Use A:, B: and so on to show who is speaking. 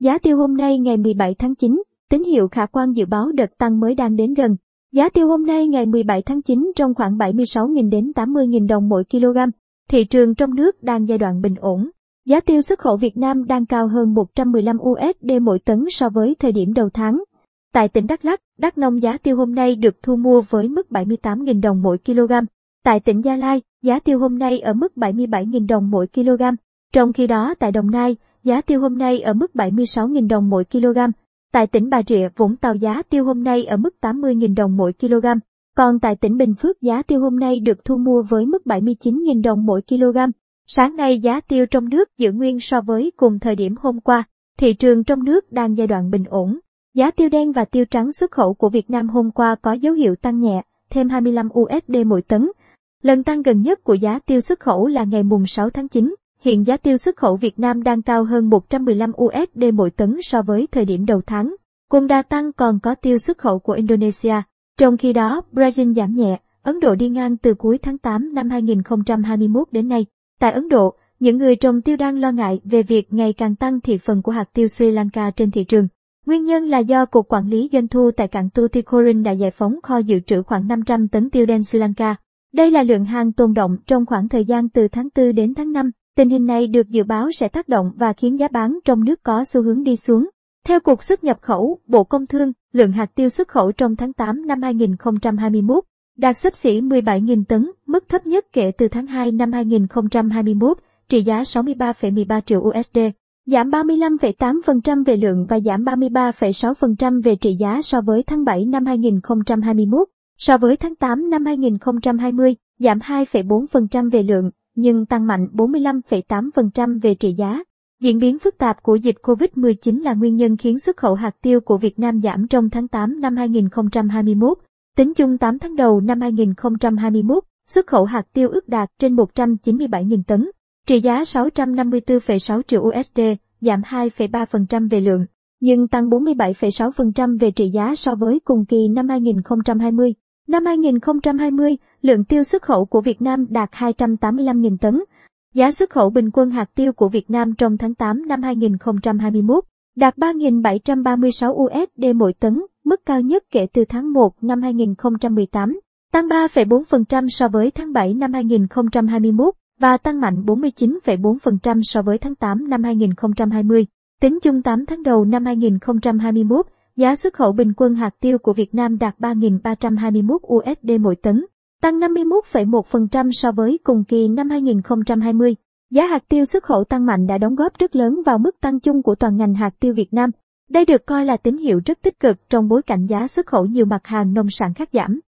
A: Giá tiêu hôm nay ngày 17 tháng 9, tín hiệu khả quan dự báo đợt tăng mới đang đến gần. Giá tiêu hôm nay ngày 17 tháng 9 trong khoảng 76.000 đến 80.000 đồng mỗi kg. Thị trường trong nước đang giai đoạn bình ổn. Giá tiêu xuất khẩu Việt Nam đang cao hơn 115 USD mỗi tấn so với thời điểm đầu tháng. Tại tỉnh Đắk Lắk, Đắk Nông giá tiêu hôm nay được thu mua với mức 78.000 đồng mỗi kg. Tại tỉnh Gia Lai, giá tiêu hôm nay ở mức 77.000 đồng mỗi kg. Trong khi đó tại Đồng Nai, giá tiêu hôm nay ở mức 76.000 đồng mỗi kg. Tại tỉnh Bà Rịa, Vũng Tàu giá tiêu hôm nay ở mức 80.000 đồng mỗi kg. Còn tại tỉnh Bình Phước giá tiêu hôm nay được thu mua với mức 79.000 đồng mỗi kg. Sáng nay giá tiêu trong nước giữ nguyên so với cùng thời điểm hôm qua. Thị trường trong nước đang giai đoạn bình ổn. Giá tiêu đen và tiêu trắng xuất khẩu của Việt Nam hôm qua có dấu hiệu tăng nhẹ, thêm 25 USD mỗi tấn. Lần tăng gần nhất của giá tiêu xuất khẩu là ngày mùng 6 tháng 9. Hiện giá tiêu xuất khẩu Việt Nam đang cao hơn 115 USD mỗi tấn so với thời điểm đầu tháng. Cùng đa tăng còn có tiêu xuất khẩu của Indonesia. Trong khi đó, Brazil giảm nhẹ, Ấn Độ đi ngang từ cuối tháng 8 năm 2021 đến nay. Tại Ấn Độ, những người trồng tiêu đang lo ngại về việc ngày càng tăng thị phần của hạt tiêu Sri Lanka trên thị trường. Nguyên nhân là do Cục Quản lý Doanh thu tại cảng Tuticorin đã giải phóng kho dự trữ khoảng 500 tấn tiêu đen Sri Lanka. Đây là lượng hàng tồn động trong khoảng thời gian từ tháng 4 đến tháng 5. Tình hình này được dự báo sẽ tác động và khiến giá bán trong nước có xu hướng đi xuống. Theo Cục xuất nhập khẩu, Bộ Công Thương, lượng hạt tiêu xuất khẩu trong tháng 8 năm 2021 đạt xấp xỉ 17.000 tấn, mức thấp nhất kể từ tháng 2 năm 2021, trị giá 63,13 triệu USD, giảm 35,8% về lượng và giảm 33,6% về trị giá so với tháng 7 năm 2021. So với tháng 8 năm 2020, giảm 2,4% về lượng, nhưng tăng mạnh 45,8% về trị giá. Diễn biến phức tạp của dịch COVID-19 là nguyên nhân khiến xuất khẩu hạt tiêu của Việt Nam giảm trong tháng 8 năm 2021. Tính chung 8 tháng đầu năm 2021, xuất khẩu hạt tiêu ước đạt trên 197.000 tấn, trị giá 654,6 triệu USD, giảm 2,3% về lượng, nhưng tăng 47,6% về trị giá so với cùng kỳ năm 2020. Năm 2020, lượng tiêu xuất khẩu của Việt Nam đạt 285.000 tấn. Giá xuất khẩu bình quân hạt tiêu của Việt Nam trong tháng 8 năm 2021 đạt 3.736 USD mỗi tấn, mức cao nhất kể từ tháng 1 năm 2018, tăng 3,4% so với tháng 7 năm 2021 và tăng mạnh 49,4% so với tháng 8 năm 2020. Tính chung 8 tháng đầu năm 2021, giá xuất khẩu bình quân hạt tiêu của Việt Nam đạt 3.321 USD mỗi tấn, tăng 51,1% so với cùng kỳ năm 2020. Giá hạt tiêu xuất khẩu tăng mạnh đã đóng góp rất lớn vào mức tăng chung của toàn ngành hạt tiêu Việt Nam. Đây được coi là tín hiệu rất tích cực trong bối cảnh giá xuất khẩu nhiều mặt hàng nông sản khác giảm.